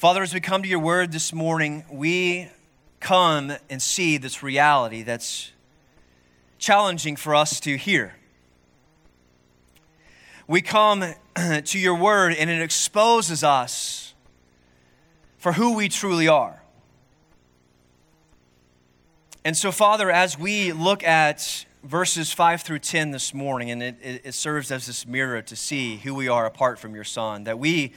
Father, as we come to your word this morning, we come and see this reality that's challenging for us to hear. We come to your word and it exposes us for who we truly are. And so, Father, as we look at verses 5 through 10 this morning, and it, it, serves as this mirror to see who we are apart from your Son, that we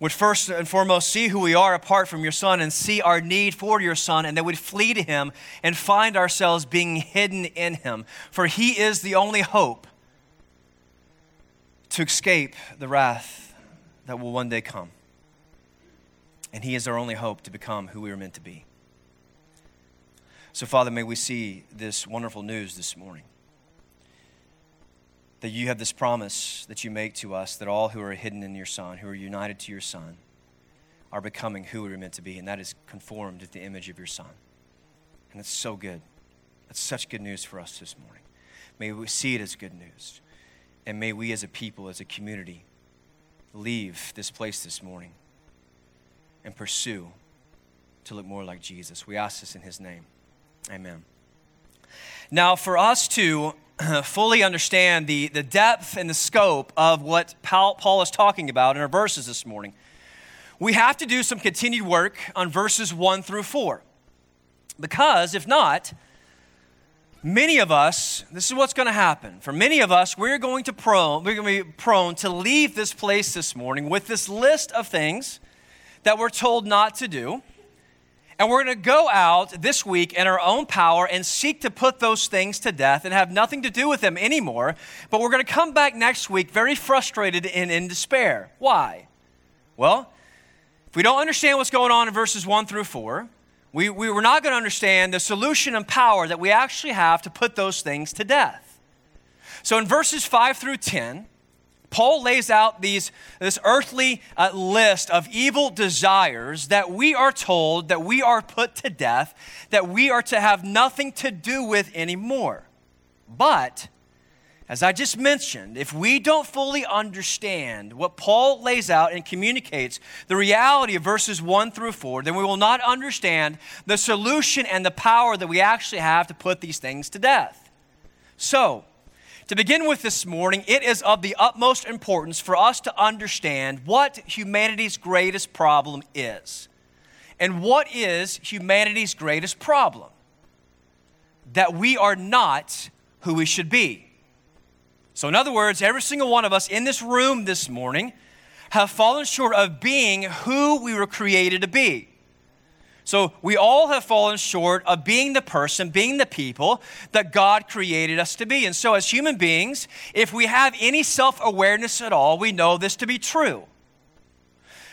would first and foremost see who we are apart from your Son and see our need for your Son, and that we'd flee to Him and find ourselves being hidden in Him. For He is the only hope to escape the wrath that will one day come. And He is our only hope to become who we are meant to be. So, Father, may we see this wonderful news this morning that you have this promise that you make to us that all who are hidden in your Son, who are united to your Son, are becoming who we are meant to be, and that is conformed to the image of your Son. And that's so good. That's such good news for us this morning. May we see it as good news. And may we as a people, as a community, leave this place this morning and pursue to look more like Jesus. We ask this in his name. Amen. Now, for us to fully understand the, the depth and the scope of what Paul, is talking about in our verses this morning, we have to do some continued work on verses 1 through 4. Because if not, many of us, this is what's going to happen. For many of us, we're going to prone, we're going to be prone to leave this place this morning with this list of things that we're told not to do. And we're going to go out this week in our own power and seek to put those things to death and have nothing to do with them anymore. But we're going to come back next week very frustrated and in despair. Why? Well, if we don't understand what's going on in verses 1 through 4, we, we were not going to understand the solution and power that we actually have to put those things to death. So in verses 5 through 10, Paul lays out these, this earthly uh, list of evil desires that we are told that we are put to death, that we are to have nothing to do with anymore. But, as I just mentioned, if we don't fully understand what Paul lays out and communicates, the reality of verses 1 through 4, then we will not understand the solution and the power that we actually have to put these things to death. So, to begin with this morning, it is of the utmost importance for us to understand what humanity's greatest problem is. And what is humanity's greatest problem? That we are not who we should be. So, in other words, every single one of us in this room this morning have fallen short of being who we were created to be. So we all have fallen short of being the person, being the people that God created us to be. And so, as human beings, if we have any self awareness at all, we know this to be true.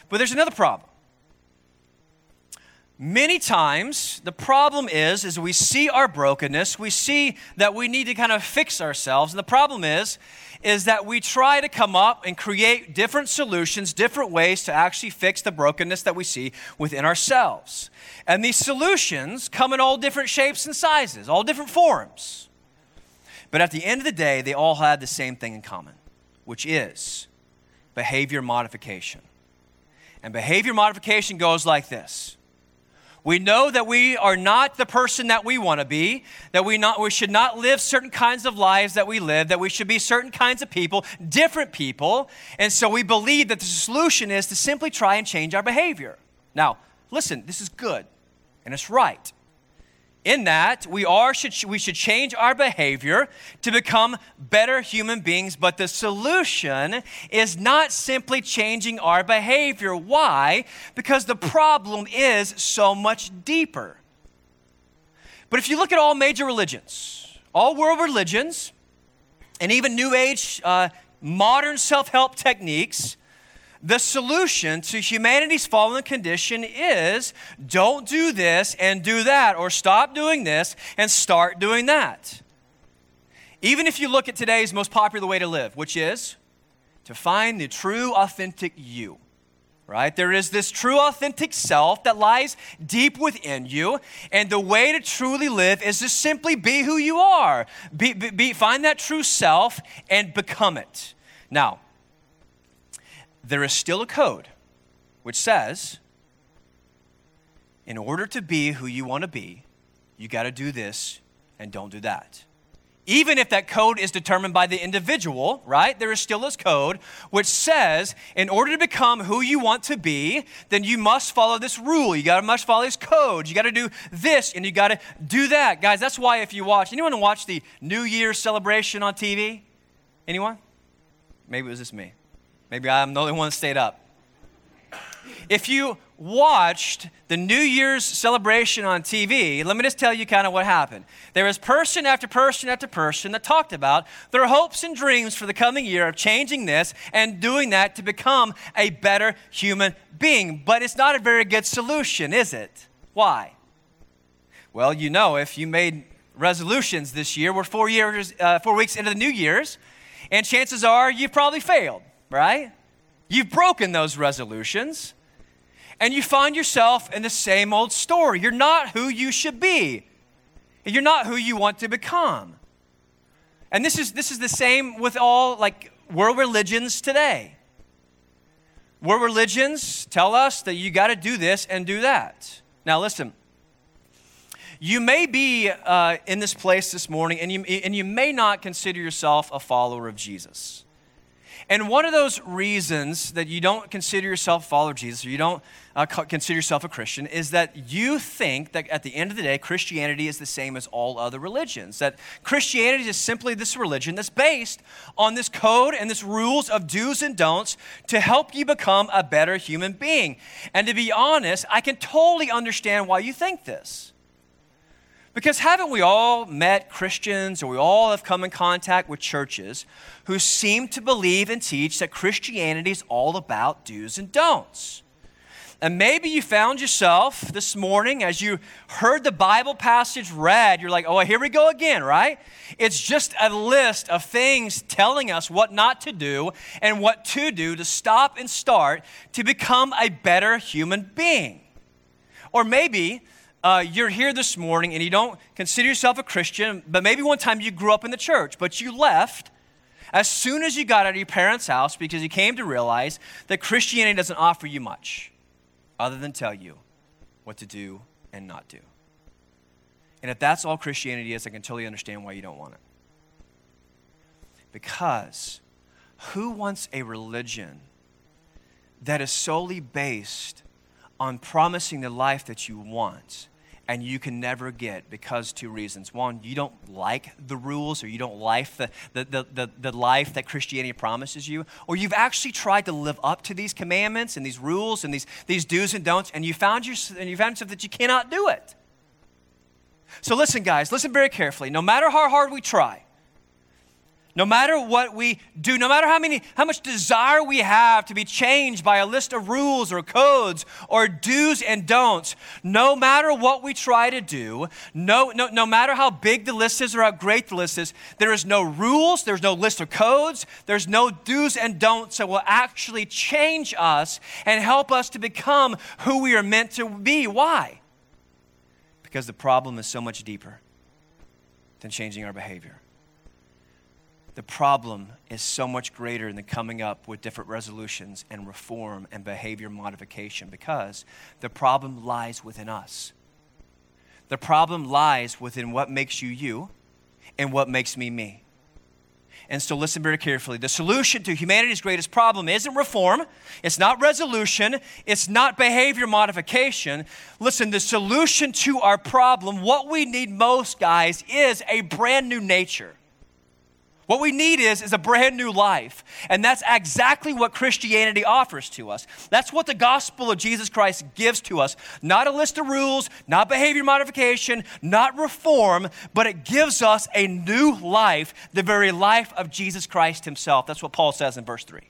But there's another problem. Many times, the problem is, is we see our brokenness, we see that we need to kind of fix ourselves. And the problem is, is that we try to come up and create different solutions, different ways to actually fix the brokenness that we see within ourselves. And these solutions come in all different shapes and sizes, all different forms. But at the end of the day, they all had the same thing in common, which is behavior modification. And behavior modification goes like this we know that we are not the person that we want to be, that we, not, we should not live certain kinds of lives that we live, that we should be certain kinds of people, different people. And so we believe that the solution is to simply try and change our behavior. Now, listen, this is good and it's right in that we are should we should change our behavior to become better human beings but the solution is not simply changing our behavior. Why? Because the problem is so much deeper. But if you look at all major religions all world religions and even new age uh, modern self-help techniques the solution to humanity's fallen condition is don't do this and do that, or stop doing this and start doing that. Even if you look at today's most popular way to live, which is to find the true, authentic you, right? There is this true, authentic self that lies deep within you, and the way to truly live is to simply be who you are. Be, be, find that true self and become it. Now, there is still a code which says in order to be who you want to be, you got to do this and don't do that. Even if that code is determined by the individual, right? There is still this code which says, in order to become who you want to be, then you must follow this rule. You got to must follow this code. You got to do this and you got to do that. Guys, that's why if you watch, anyone watch the New Year's celebration on TV? Anyone? Maybe it was just me. Maybe I'm the only one that stayed up. If you watched the New Year's celebration on TV, let me just tell you kind of what happened. There was person after person after person that talked about their hopes and dreams for the coming year of changing this and doing that to become a better human being. But it's not a very good solution, is it? Why? Well, you know, if you made resolutions this year, we're four years, uh, four weeks into the New Year's, and chances are you've probably failed, right? You've broken those resolutions and you find yourself in the same old story. You're not who you should be, And you're not who you want to become. And this is, this is the same with all like world religions today. World religions tell us that you got to do this and do that. Now, listen. You may be uh, in this place this morning, and you, and you may not consider yourself a follower of Jesus. And one of those reasons that you don't consider yourself a follower of Jesus or you don't uh, consider yourself a Christian is that you think that at the end of the day, Christianity is the same as all other religions. That Christianity is simply this religion that's based on this code and this rules of do's and don'ts to help you become a better human being. And to be honest, I can totally understand why you think this. Because haven't we all met Christians or we all have come in contact with churches who seem to believe and teach that Christianity is all about do's and don'ts? And maybe you found yourself this morning as you heard the Bible passage read, you're like, oh, here we go again, right? It's just a list of things telling us what not to do and what to do to stop and start to become a better human being. Or maybe uh, you're here this morning and you don't consider yourself a Christian, but maybe one time you grew up in the church, but you left as soon as you got out of your parents' house because you came to realize that Christianity doesn't offer you much other than tell you what to do and not do. And if that's all Christianity is, I can totally understand why you don't want it. Because who wants a religion that is solely based on promising the life that you want and you can never get because two reasons. One, you don't like the rules or you don't like the, the, the, the, life that Christianity promises you, or you've actually tried to live up to these commandments and these rules and these, these do's and don'ts, and you found, your, and you found yourself that you cannot do it. So listen, guys, listen very carefully. No matter how hard we try, no matter what we do, no matter how many how much desire we have to be changed by a list of rules or codes or do's and don'ts, no matter what we try to do, no, no, no matter how big the list is or how great the list is, there is no rules, there's no list of codes, there's no do's and don'ts that will actually change us and help us to become who we are meant to be. Why? Because the problem is so much deeper than changing our behavior the problem is so much greater than coming up with different resolutions and reform and behavior modification because the problem lies within us. The problem lies within what makes you you and what makes me me. And so listen very carefully. The solution to humanity's greatest problem isn't reform, it's not resolution, it's not behavior modification. Listen, the solution to our problem, what we need most, guys, is a brand new nature. What we need is, is a brand new life. And that's exactly what Christianity offers to us. That's what the gospel of Jesus Christ gives to us. Not a list of rules, not behavior modification, not reform, but it gives us a new life, the very life of Jesus Christ himself. That's what Paul says in verse 3.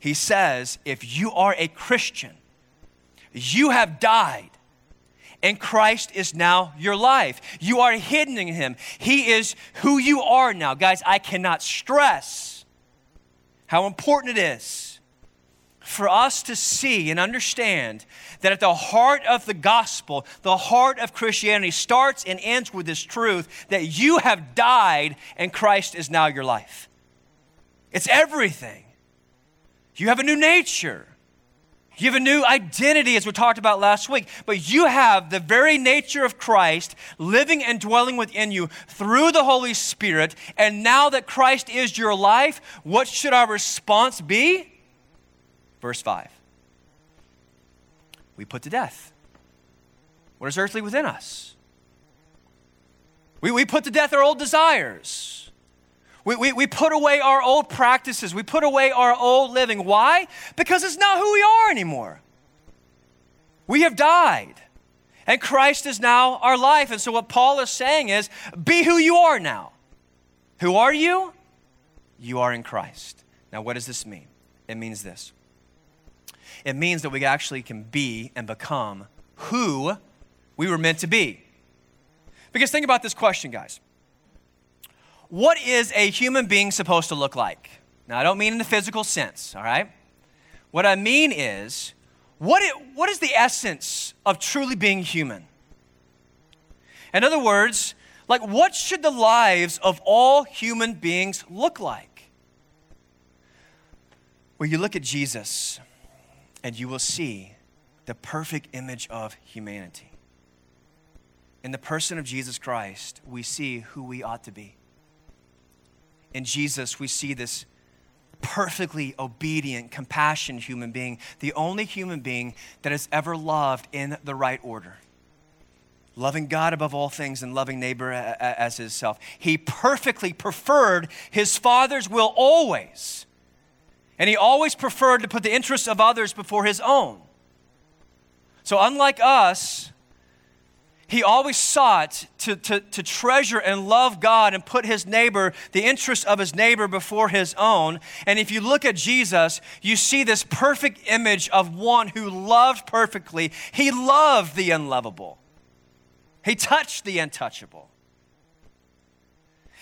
He says, if you are a Christian, you have died and Christ is now your life. You are hidden in Him. He is who you are now. Guys, I cannot stress how important it is for us to see and understand that at the heart of the gospel, the heart of Christianity starts and ends with this truth that you have died and Christ is now your life. It's everything. You have a new nature. You have a new identity, as we talked about last week, but you have the very nature of Christ living and dwelling within you through the Holy Spirit. And now that Christ is your life, what should our response be? Verse 5 We put to death what is earthly within us. We, we put to death our old desires we, we, we put away our old practices. We put away our old living. Why? Because it's not who we are anymore. We have died. And Christ is now our life. And so, what Paul is saying is be who you are now. Who are you? You are in Christ. Now, what does this mean? It means this it means that we actually can be and become who we were meant to be. Because think about this question, guys what is a human being supposed to look like? Now, I don't mean in the physical sense, all right? What I mean is, what, it, what is the essence of truly being human? In other words, like, what should the lives of all human beings look like? Well, you look at Jesus, and you will see the perfect image of humanity. In the person of Jesus Christ, we see who we ought to be in Jesus, we see this perfectly obedient, compassionate human being, the only human being that has ever loved in the right order. Loving God above all things and loving neighbor as himself. He perfectly preferred his Father's will always. And he always preferred to put the interests of others before his own. So, unlike us, he always sought to, to, to treasure and love God and put his neighbor, the interest of his neighbor, before his own. And if you look at Jesus, you see this perfect image of one who loved perfectly. He loved the unlovable, he touched the untouchable.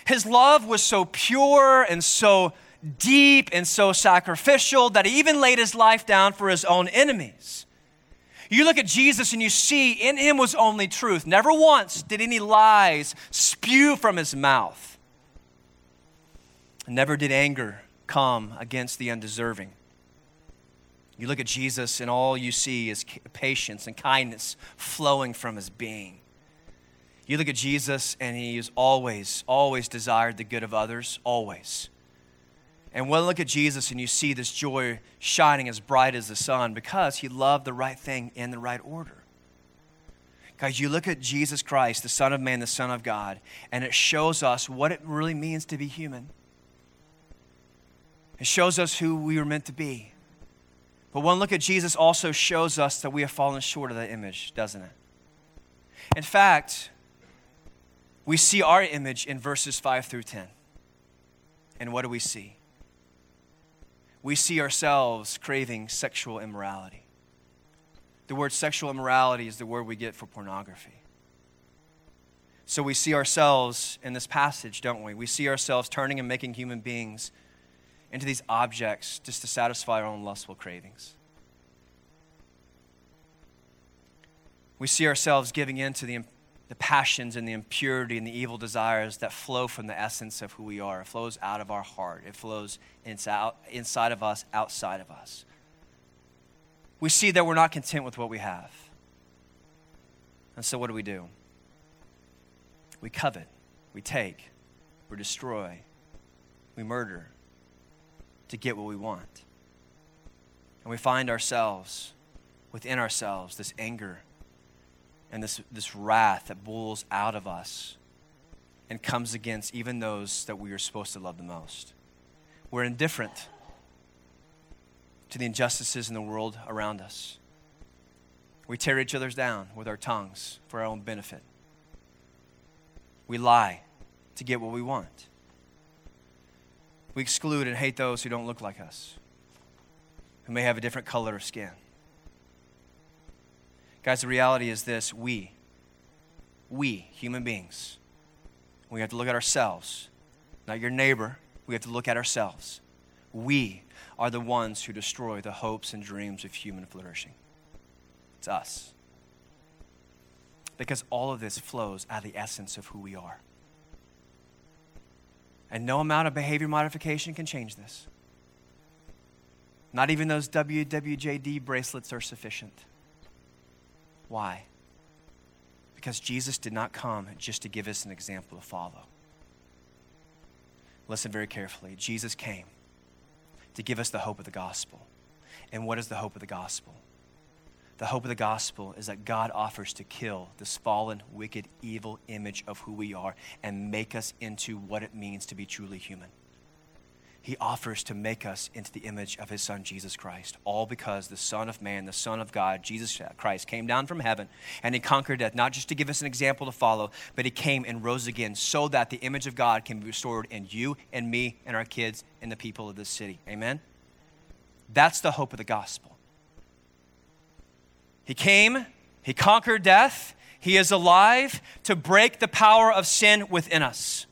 His love was so pure and so deep and so sacrificial that he even laid his life down for his own enemies. You look at Jesus and you see in him was only truth. Never once did any lies spew from his mouth. Never did anger come against the undeserving. You look at Jesus and all you see is patience and kindness flowing from his being. You look at Jesus and he has always, always desired the good of others, always. And when look at Jesus and you see this joy shining as bright as the sun because he loved the right thing in the right order. Guys, you look at Jesus Christ, the Son of Man, the Son of God, and it shows us what it really means to be human. It shows us who we were meant to be. But one look at Jesus also shows us that we have fallen short of that image, doesn't it? In fact, we see our image in verses 5 through 10. And what do we see? We see ourselves craving sexual immorality. The word sexual immorality is the word we get for pornography. So we see ourselves in this passage, don't we? We see ourselves turning and making human beings into these objects just to satisfy our own lustful cravings. We see ourselves giving in to the the passions and the impurity and the evil desires that flow from the essence of who we are. It flows out of our heart, it flows inside of us, outside of us. We see that we're not content with what we have. And so, what do we do? We covet, we take, we destroy, we murder to get what we want. And we find ourselves within ourselves this anger and this, this wrath that boils out of us and comes against even those that we are supposed to love the most. We're indifferent to the injustices in the world around us. We tear each other's down with our tongues for our own benefit. We lie to get what we want. We exclude and hate those who don't look like us, who may have a different color of skin. Guys, the reality is this we, we, human beings, we have to look at ourselves, not your neighbor. We have to look at ourselves. We are the ones who destroy the hopes and dreams of human flourishing. It's us. Because all of this flows out of the essence of who we are. And no amount of behavior modification can change this. Not even those WWJD bracelets are sufficient. Why? Because Jesus did not come just to give us an example to follow. Listen very carefully. Jesus came to give us the hope of the gospel. And what is the hope of the gospel? The hope of the gospel is that God offers to kill this fallen, wicked, evil image of who we are and make us into what it means to be truly human. He offers to make us into the image of his son, Jesus Christ, all because the Son of Man, the Son of God, Jesus Christ, came down from heaven and he conquered death, not just to give us an example to follow, but he came and rose again so that the image of God can be restored in you and me and our kids and the people of this city. Amen? That's the hope of the gospel. He came, He conquered death, He is alive to break the power of sin within us.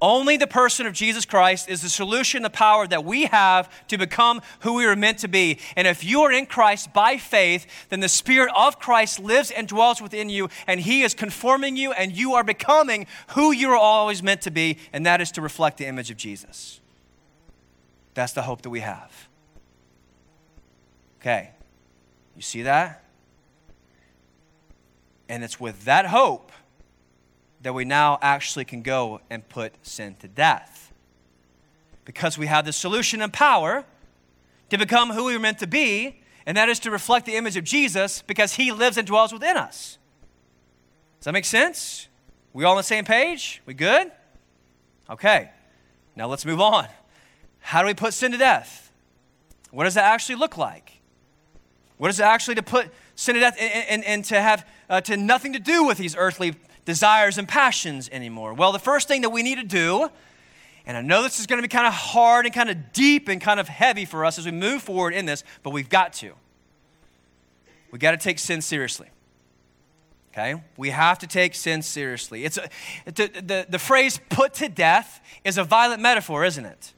Only the person of Jesus Christ is the solution, the power that we have to become who we are meant to be. And if you are in Christ by faith, then the Spirit of Christ lives and dwells within you, and He is conforming you, and you are becoming who you are always meant to be, and that is to reflect the image of Jesus. That's the hope that we have. Okay, you see that? And it's with that hope that we now actually can go and put sin to death. Because we have the solution and power to become who we were meant to be, and that is to reflect the image of Jesus because he lives and dwells within us. Does that make sense? We all on the same page? We good? Okay. Now let's move on. How do we put sin to death? What does that actually look like? What is it actually to put sin to death and, and, and to have uh, to nothing to do with these earthly desires and passions anymore? Well, the first thing that we need to do, and I know this is going to be kind of hard and kind of deep and kind of heavy for us as we move forward in this, but we've got to. We've got to take sin seriously. Okay? We have to take sin seriously. It's a, the, the, the phrase put to death is a violent metaphor, isn't it?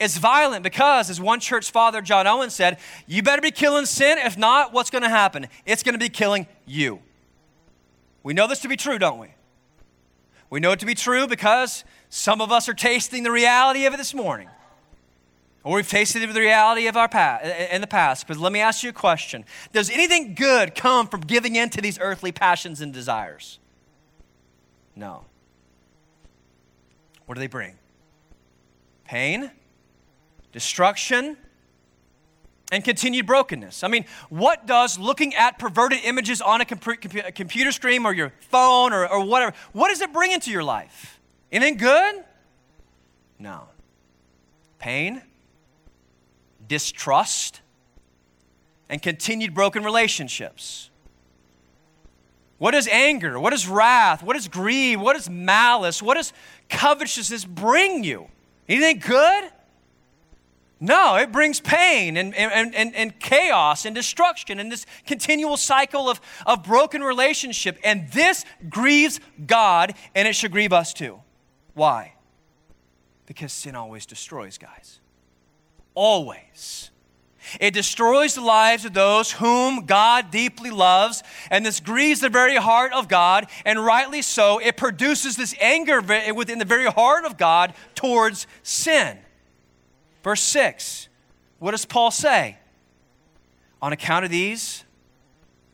It's violent because, as one church father, John Owen, said, you better be killing sin. If not, what's going to happen? It's going to be killing you. We know this to be true, don't we? We know it to be true because some of us are tasting the reality of it this morning. Or we've tasted the reality of our past in the past. But let me ask you a question. Does anything good come from giving in to these earthly passions and desires? No. What do they bring? Pain? destruction, and continued brokenness. I mean, what does looking at perverted images on a, a computer screen or your phone or, or whatever, what does it bring into your life? Anything good? No. Pain, distrust, and continued broken relationships. What is anger? What is wrath? What is greed? What is malice? What does covetousness bring you? Anything good? No, it brings pain and, and, and, and, chaos and destruction and this continual cycle of, of broken relationship. And this grieves God, and it should grieve us too. Why? Because sin always destroys, guys. Always. It destroys the lives of those whom God deeply loves, and this grieves the very heart of God, and rightly so. It produces this anger within the very heart of God towards sin. Verse 6, what does Paul say? On account of these,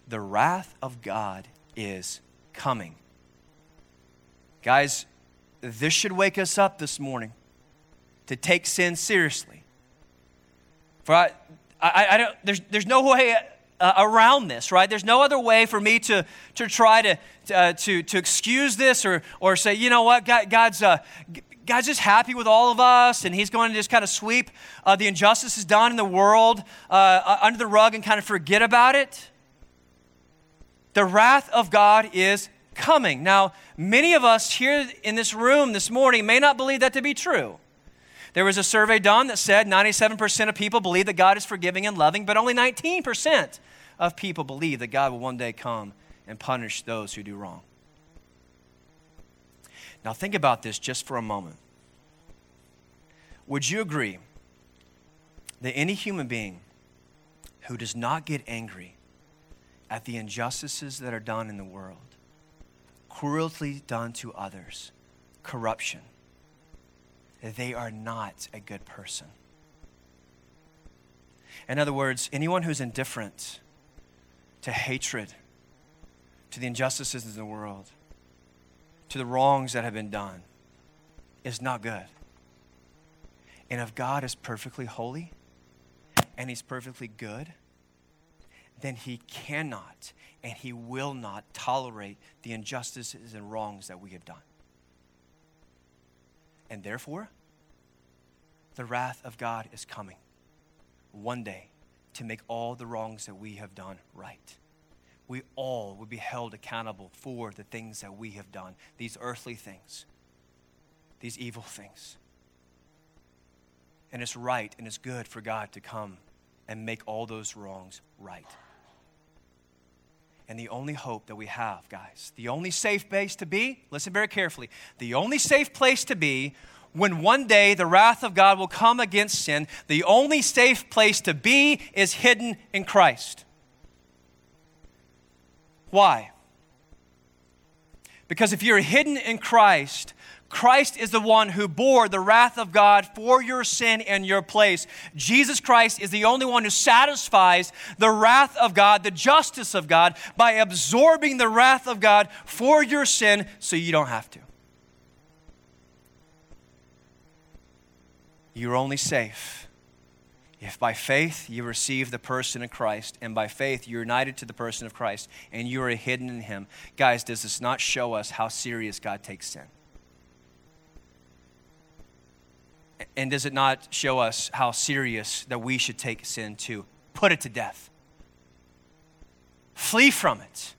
the wrath of God is coming. Guys, this should wake us up this morning to take sin seriously. For I, I, I don't, there's, there's no way uh, around this, right? There's no other way for me to, to try to, uh, to, to excuse this or, or say, you know what, God, God's, uh, God's just happy with all of us, and He's going to just kind of sweep uh, the injustices done in the world uh, uh, under the rug and kind of forget about it. The wrath of God is coming. Now, many of us here in this room this morning may not believe that to be true. There was a survey done that said 97% of people believe that God is forgiving and loving, but only 19% of people believe that God will one day come and punish those who do wrong. Now, think about this just for a moment. Would you agree that any human being who does not get angry at the injustices that are done in the world, cruelty done to others, corruption, they are not a good person? In other words, anyone who's indifferent to hatred, to the injustices in the world, to the wrongs that have been done, is not good. And if God is perfectly holy and He's perfectly good, then He cannot and He will not tolerate the injustices and wrongs that we have done. And therefore, the wrath of God is coming one day to make all the wrongs that we have done right. We all will be held accountable for the things that we have done, these earthly things, these evil things. And it's right and it's good for God to come and make all those wrongs right. And the only hope that we have, guys, the only safe place to be, listen very carefully, the only safe place to be when one day the wrath of God will come against sin, the only safe place to be is hidden in Christ. Why? Because if you're hidden in Christ, Christ is the one who bore the wrath of God for your sin in your place. Jesus Christ is the only one who satisfies the wrath of God, the justice of God, by absorbing the wrath of God for your sin so you don't have to. You're only safe if by faith you receive the person of Christ, and by faith you're united to the person of Christ, and you are hidden in Him. Guys, does this not show us how serious God takes sin? And does it not show us how serious that we should take sin to? Put it to death. Flee from it.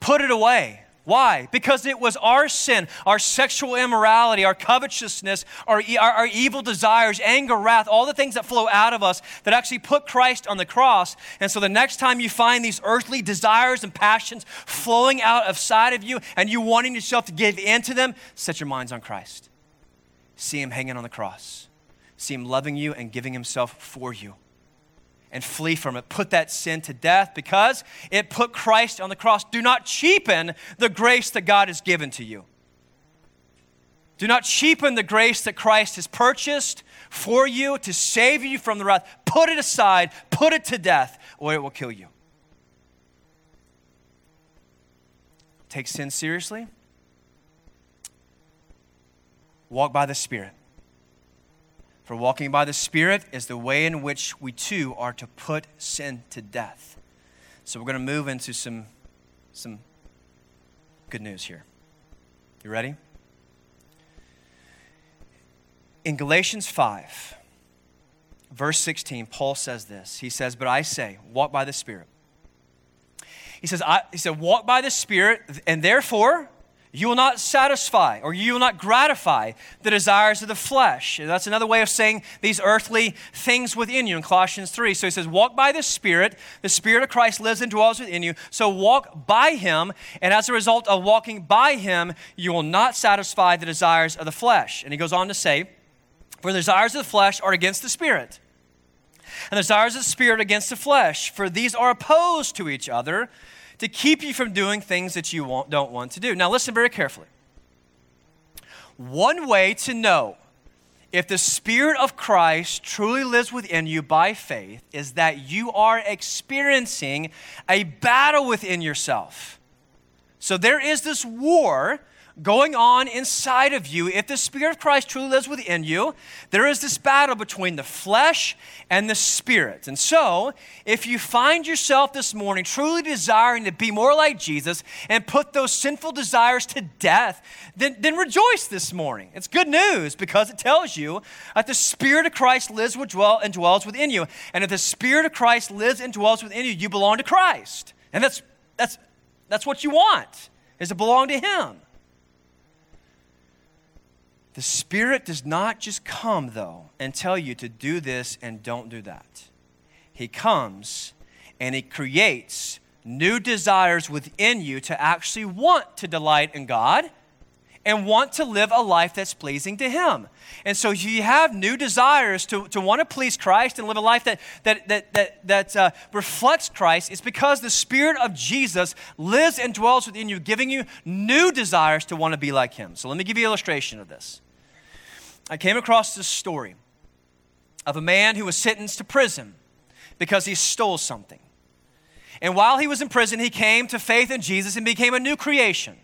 Put it away. Why? Because it was our sin, our sexual immorality, our covetousness, our, our, our, evil desires, anger, wrath, all the things that flow out of us that actually put Christ on the cross. And so the next time you find these earthly desires and passions flowing out of side of you and you wanting yourself to give in to them, set your minds on Christ. See him hanging on the cross. See him loving you and giving himself for you and flee from it. Put that sin to death because it put Christ on the cross. Do not cheapen the grace that God has given to you. Do not cheapen the grace that Christ has purchased for you to save you from the wrath. Put it aside, put it to death, or it will kill you. Take sin seriously. Walk by the Spirit. For walking by the Spirit is the way in which we too are to put sin to death. So we're going to move into some, some good news here. You ready? In Galatians 5, verse 16, Paul says this. He says, But I say, walk by the Spirit. He says, I, he said, walk by the Spirit, and therefore, you will not satisfy or you will not gratify the desires of the flesh. That's another way of saying these earthly things within you in Colossians 3. So he says, Walk by the Spirit. The Spirit of Christ lives and dwells within you. So walk by Him. And as a result of walking by Him, you will not satisfy the desires of the flesh. And he goes on to say, For the desires of the flesh are against the Spirit, and the desires of the Spirit against the flesh. For these are opposed to each other to keep you from doing things that you don't want to do. Now, listen very carefully. One way to know if the Spirit of Christ truly lives within you by faith is that you are experiencing a battle within yourself. So there is this war going on inside of you, if the Spirit of Christ truly lives within you, there is this battle between the flesh and the Spirit. And so, if you find yourself this morning truly desiring to be more like Jesus and put those sinful desires to death, then, then rejoice this morning. It's good news because it tells you that the Spirit of Christ lives and dwells within you. And if the Spirit of Christ lives and dwells within you, you belong to Christ. And that's, that's, that's what you want, is to belong to Him. The Spirit does not just come, though, and tell you to do this and don't do that. He comes and He creates new desires within you to actually want to delight in God and want to live a life that's pleasing to Him. And so you have new desires to, to want to please Christ and live a life that, that, that, that, that uh, reflects Christ. It's because the Spirit of Jesus lives and dwells within you, giving you new desires to want to be like Him. So let me give you an illustration of this. I came across this story of a man who was sentenced to prison because he stole something. And while he was in prison, he came to faith in Jesus and became a new creation.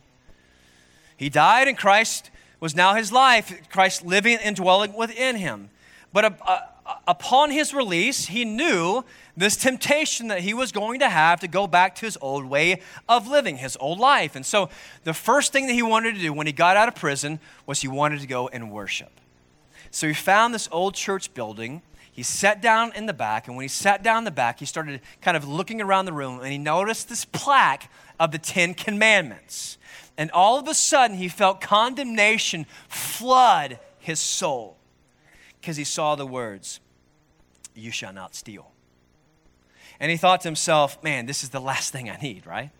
He died, and Christ was now his life, Christ living and dwelling within him. But uh, uh, upon his release, he knew this temptation that he was going to have to go back to his old way of living, his old life. And so, the first thing that he wanted to do when he got out of prison was he wanted to go and worship. So, he found this old church building. He sat down in the back, and when he sat down in the back, he started kind of looking around the room and he noticed this plaque of the Ten Commandments. And all of a sudden, he felt condemnation flood his soul because he saw the words, You shall not steal. And he thought to himself, Man, this is the last thing I need, right?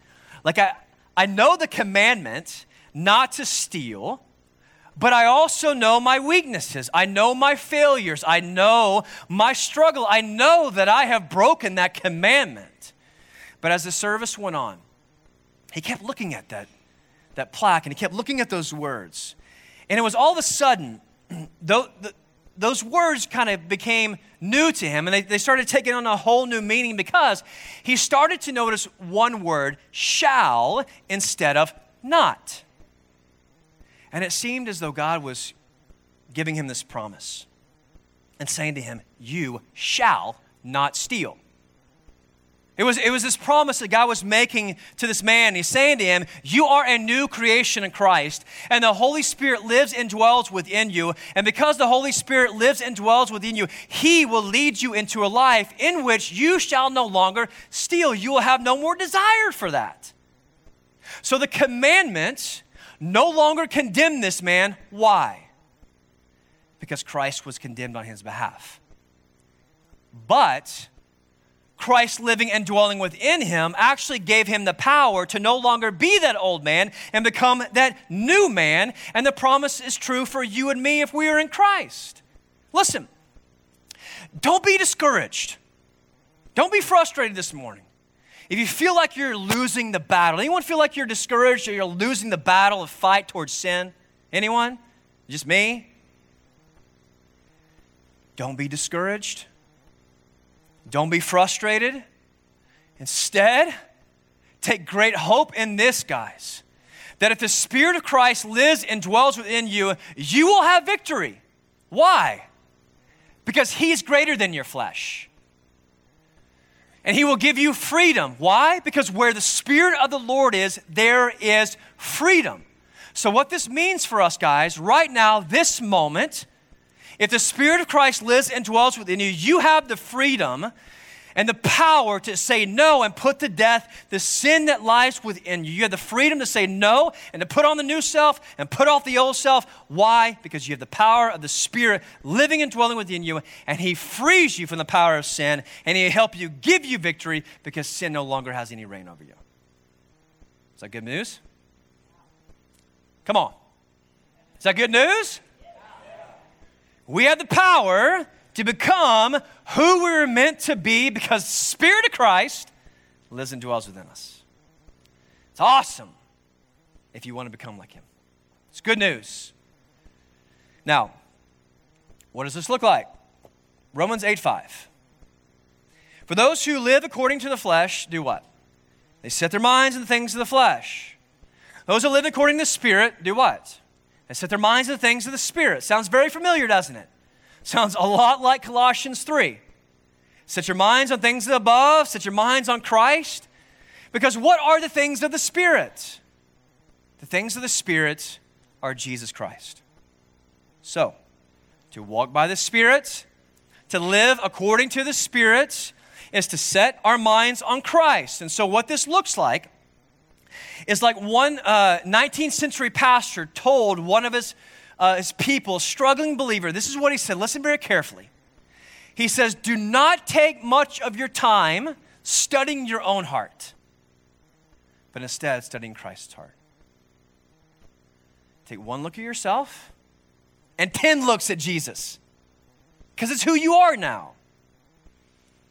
Like, I, I know the commandment not to steal, but I also know my weaknesses. I know my failures. I know my struggle. I know that I have broken that commandment. But as the service went on, he kept looking at that that plaque and he kept looking at those words. And it was all of a sudden, those words kind of became new to him and they started taking on a whole new meaning because he started to notice one word, shall, instead of not. And it seemed as though God was giving him this promise and saying to him, You shall not steal. It was, it was this promise that God was making to this man. He's saying to him, You are a new creation in Christ, and the Holy Spirit lives and dwells within you. And because the Holy Spirit lives and dwells within you, He will lead you into a life in which you shall no longer steal. You will have no more desire for that. So the commandments no longer condemn this man. Why? Because Christ was condemned on his behalf. But Christ living and dwelling within him actually gave him the power to no longer be that old man and become that new man. And the promise is true for you and me if we are in Christ. Listen, don't be discouraged. Don't be frustrated this morning. If you feel like you're losing the battle, anyone feel like you're discouraged or you're losing the battle of fight towards sin? Anyone? Just me? Don't be discouraged. Don't be frustrated. Instead, take great hope in this, guys. That if the Spirit of Christ lives and dwells within you, you will have victory. Why? Because He's greater than your flesh. And He will give you freedom. Why? Because where the Spirit of the Lord is, there is freedom. So, what this means for us, guys, right now, this moment, if the Spirit of Christ lives and dwells within you, you have the freedom and the power to say no and put to death the sin that lies within you. You have the freedom to say no and to put on the new self and put off the old self. Why? Because you have the power of the Spirit living and dwelling within you, and He frees you from the power of sin, and He helps you give you victory because sin no longer has any reign over you. Is that good news? Come on. Is that good news? We have the power to become who we are meant to be because the Spirit of Christ lives and dwells within us. It's awesome if you want to become like Him. It's good news. Now, what does this look like? Romans 8 5. For those who live according to the flesh, do what? They set their minds on the things of the flesh. Those who live according to the Spirit, do what? They set their minds on the things of the Spirit. Sounds very familiar, doesn't it? Sounds a lot like Colossians 3. Set your minds on things above, set your minds on Christ. Because what are the things of the Spirit? The things of the Spirit are Jesus Christ. So, to walk by the Spirit, to live according to the Spirit, is to set our minds on Christ. And so, what this looks like is like one uh, 19th century pastor told one of his uh, his people, struggling believer, this is what he said. Listen very carefully. He says, Do not take much of your time studying your own heart, but instead studying Christ's heart. Take one look at yourself and 10 looks at Jesus, because it's who you are now.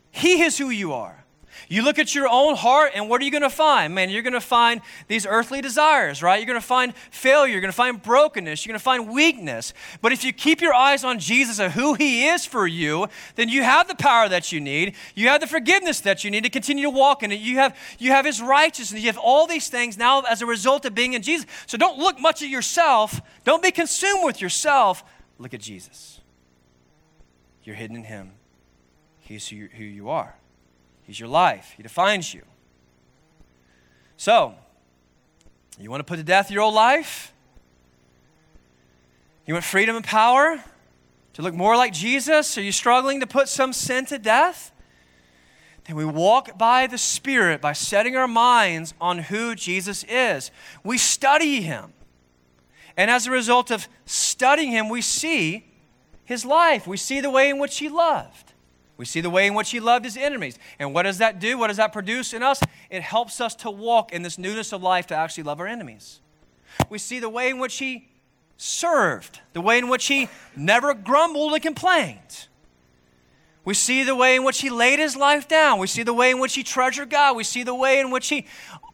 He is who you are. You look at your own heart, and what are you going to find? Man, you're going to find these earthly desires, right? You're going to find failure. You're going to find brokenness. You're going to find weakness. But if you keep your eyes on Jesus and who He is for you, then you have the power that you need. You have the forgiveness that you need to continue to walk in it. You have, you have His righteousness. You have all these things now as a result of being in Jesus. So don't look much at yourself. Don't be consumed with yourself. Look at Jesus. You're hidden in Him, He's who you, who you are. He's your life, He defines you. So, you want to put to death your old life? You want freedom and power? To look more like Jesus? Are you struggling to put some sin to death? Then we walk by the Spirit by setting our minds on who Jesus is. We study Him. And as a result of studying Him, we see His life. We see the way in which He loved. We see the way in which he loved his enemies. And what does that do? What does that produce in us? It helps us to walk in this newness of life to actually love our enemies. We see the way in which he served, the way in which he never grumbled and complained. We see the way in which he laid his life down. We see the way in which he treasured God. We see the way in which he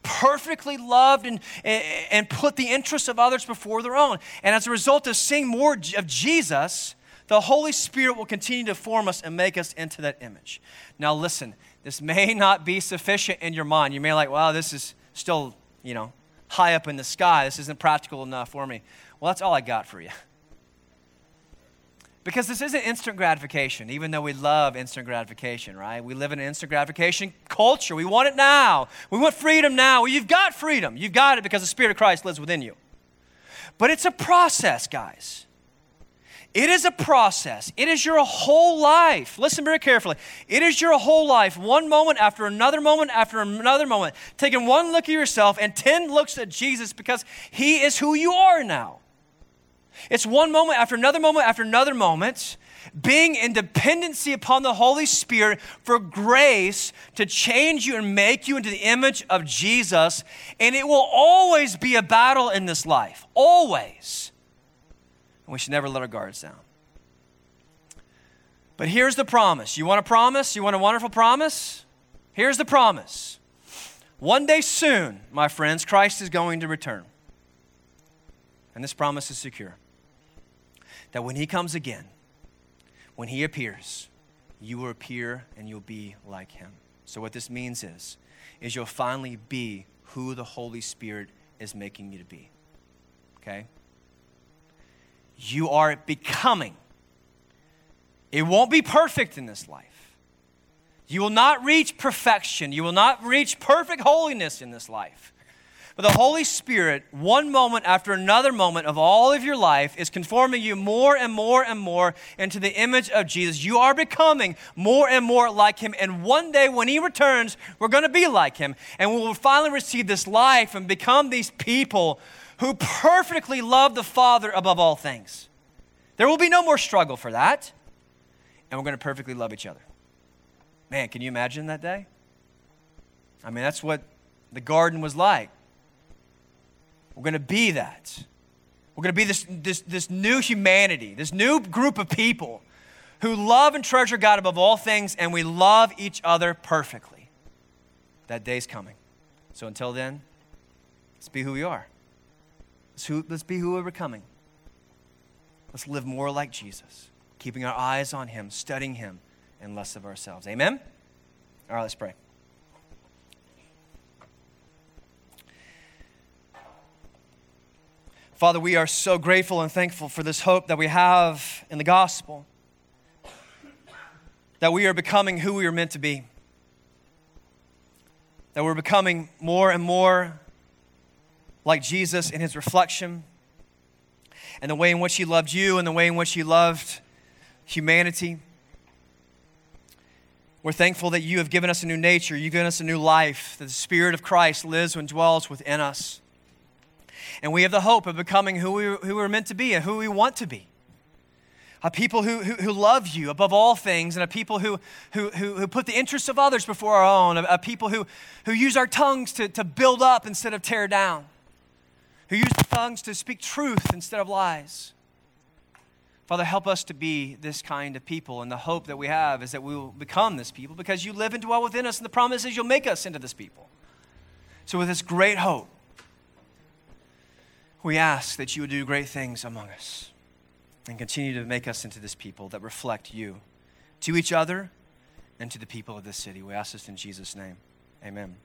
perfectly loved and, and, put the interests of others before their own. And as a result of seeing more of Jesus, the Holy Spirit will continue to form us and make us into that image. Now, listen, this may not be sufficient in your mind. You may like, wow, this is still, you know, high up in the sky. This isn't practical enough for me. Well, that's all I got for you. Because this isn't instant gratification, even though we love instant gratification, right? We live in an instant gratification culture. We want it now. We want freedom now. Well, you've got freedom. You've got it because the Spirit of Christ lives within you. But it's a process, guys. It is a process. It is your whole life. Listen very carefully. It is your whole life, one moment after another moment after another moment, taking one look at yourself and 10 looks at Jesus because he is who you are now. It's one moment after another moment after another moment, being in dependency upon the Holy Spirit for grace to change you and make you into the image of Jesus. And it will always be a battle in this life. Always. And we should never let our guards down. But here's the promise. You want a promise? You want a wonderful promise? Here's the promise. One day soon, my friends, Christ is going to return. And this promise is secure. That when he comes again, when he appears, you will appear and you'll be like him. So what this means is is you'll finally be who the Holy Spirit is making you to be. Okay? You are becoming. It won't be perfect in this life. You will not reach perfection. You will not reach perfect holiness in this life. But the Holy Spirit, one moment after another moment of all of your life, is conforming you more and more and more into the image of Jesus. You are becoming more and more like Him. And one day when He returns, we're going to be like Him. And we will finally receive this life and become these people who perfectly love the Father above all things. There will be no more struggle for that. And we're going to perfectly love each other. Man, can you imagine that day? I mean, that's what the garden was like. We're going to be that. We're going to be this, this, this new humanity, this new group of people who love and treasure God above all things, and we love each other perfectly. That day's coming. So until then, let's be who we are. Let's, who, let's be who we're becoming. Let's live more like Jesus, keeping our eyes on Him, studying Him, and less of ourselves. Amen? All right, let's pray. Father, we are so grateful and thankful for this hope that we have in the gospel, that we are becoming who we are meant to be, that we're becoming more and more like Jesus in his reflection and the way in which he loved you and the way in which he loved humanity. We're thankful that you have given us a new nature, you've given us a new life, that the Spirit of Christ lives and dwells within us. And we have the hope of becoming who, we, who we're meant to be and who we want to be. A people who, who, who love you above all things, and a people who, who, who, who put the interests of others before our own, a, a people who, who use our tongues to, to build up instead of tear down who use tongues to speak truth instead of lies. Father, help us to be this kind of people. And the hope that we have is that we will become this people because you live and dwell within us, and the promise is you'll make us into this people. So, with this great hope, we ask that you would do great things among us and continue to make us into this people that reflect you to each other and to the people of this city. We ask this in Jesus' name. Amen.